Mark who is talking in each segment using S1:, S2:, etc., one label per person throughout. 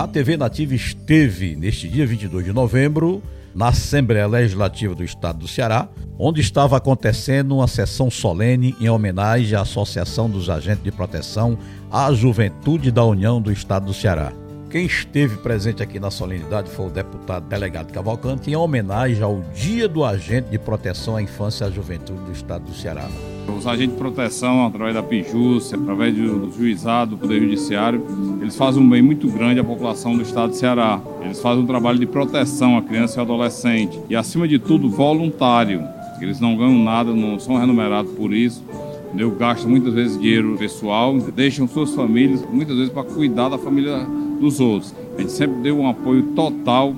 S1: A TV Nativa esteve, neste dia 22 de novembro, na Assembleia Legislativa do Estado do Ceará, onde estava acontecendo uma sessão solene em homenagem à Associação dos Agentes de Proteção à Juventude da União do Estado do Ceará. Quem esteve presente aqui na solenidade foi o deputado delegado Cavalcante, em homenagem ao Dia do Agente de Proteção à Infância e à Juventude do Estado do Ceará.
S2: Os agentes de proteção, através da PIJUS, através do juizado, do Poder Judiciário, eles fazem um bem muito grande à população do Estado do Ceará. Eles fazem um trabalho de proteção à criança e ao adolescente e, acima de tudo, voluntário. Eles não ganham nada, não são remunerados por isso. Entendeu? Gastam muitas vezes dinheiro pessoal, deixam suas famílias, muitas vezes para cuidar da família dos outros. A gente sempre deu um apoio total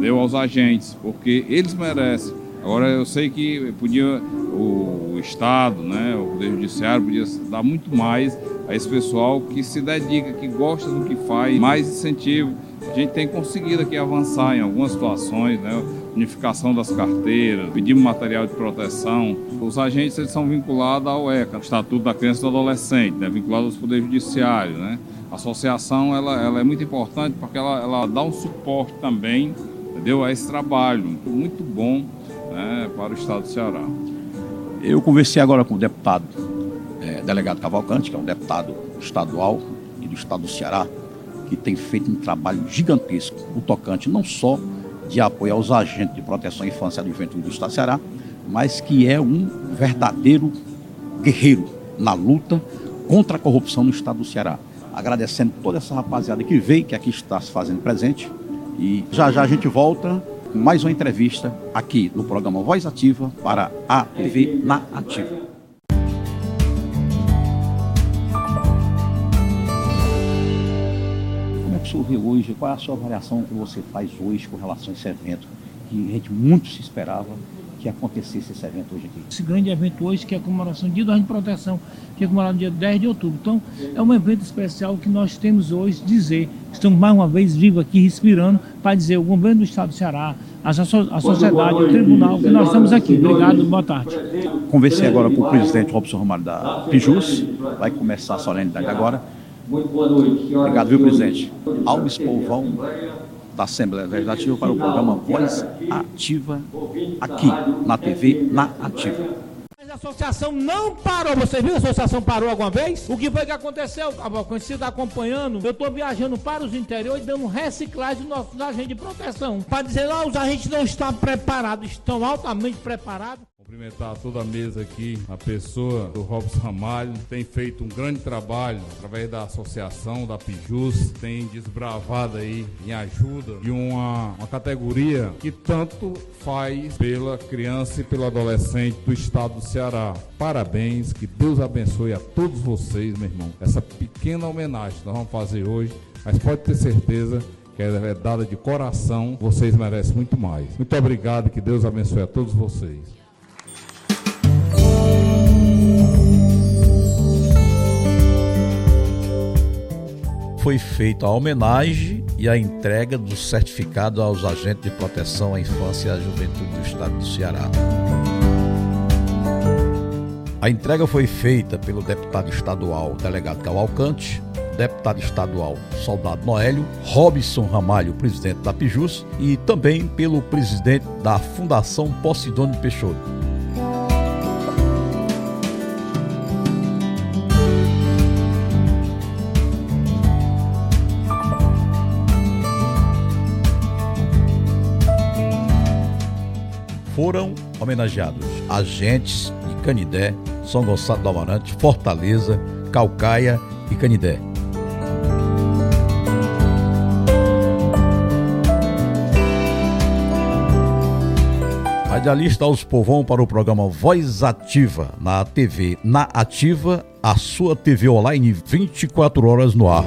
S2: deu aos agentes, porque eles merecem. Agora eu sei que podia o Estado, né, o Poder Judiciário podia dar muito mais a esse pessoal que se dedica, que gosta do que faz, mais incentivo. A gente tem conseguido aqui avançar em algumas situações, né? unificação das carteiras, pedimos material de proteção. Os agentes eles são vinculados ao ECA, Estatuto da Criança e do Adolescente, né? vinculados aos poderes judiciários. Né? A associação ela, ela é muito importante porque ela, ela dá um suporte também entendeu? a esse trabalho muito bom né? para o Estado do Ceará.
S1: Eu conversei agora com o deputado é, delegado Cavalcante, que é um deputado estadual e do Estado do Ceará, que tem feito um trabalho gigantesco, o tocante não só de apoio aos agentes de proteção à infância e juventude do Estado do Ceará, mas que é um verdadeiro guerreiro na luta contra a corrupção no Estado do Ceará agradecendo toda essa rapaziada que veio, que aqui está se fazendo presente. E já já a gente volta com mais uma entrevista aqui no programa Voz Ativa para a TV na Ativa. Como é que o senhor vê hoje? Qual é a sua avaliação que você faz hoje com relação a esse evento que a gente muito se esperava que acontecesse esse evento hoje aqui?
S3: Esse grande evento hoje, que é a comemoração do Dia do Ano de Proteção, que é comemorado no dia 10 de outubro. Então, é um evento especial que nós temos hoje dizer, estamos mais uma vez vivos aqui, respirando, para dizer o governo do Estado do Ceará, a, so a sociedade, o tribunal, que nós estamos aqui. Obrigado, boa tarde.
S1: Conversei agora com o presidente Robson Romário da Pijus, vai começar a solenidade agora. Muito boa noite. Obrigado, viu, presidente? Alves Polvão, da Assembleia Legislativa para o programa Voz Ativa aqui na TV na Ativa.
S3: Mas a associação não parou. Você viu a associação parou alguma vez? O que foi que aconteceu? Você está acompanhando? Eu estou viajando para os interiores dando reciclagem dos nossos agentes de proteção. Para dizer lá, os agentes não estão preparados, estão altamente preparados.
S2: Cumprimentar toda a mesa aqui, a pessoa do Robson Ramalho, tem feito um grande trabalho através da associação, da Pijus, tem desbravado aí em ajuda de uma, uma categoria que tanto faz pela criança e pelo adolescente do estado do Ceará. Parabéns, que Deus abençoe a todos vocês, meu irmão. Essa pequena homenagem que nós vamos fazer hoje, mas pode ter certeza que é dada de coração, vocês merecem muito mais. Muito obrigado, que Deus abençoe a todos vocês.
S1: Foi feita a homenagem e a entrega do certificado aos agentes de proteção à infância e à juventude do estado do Ceará. A entrega foi feita pelo deputado estadual delegado Cavalcante, deputado estadual Soldado Noélio, Robson Ramalho, presidente da Pijus, e também pelo presidente da Fundação Posidônio Peixoto. Foram homenageados agentes de Canidé, São Gonçalo do Amarante, Fortaleza, Calcaia e Canidé. Radialista aos povão para o programa Voz Ativa na TV Na Ativa, a sua TV online 24 horas no ar.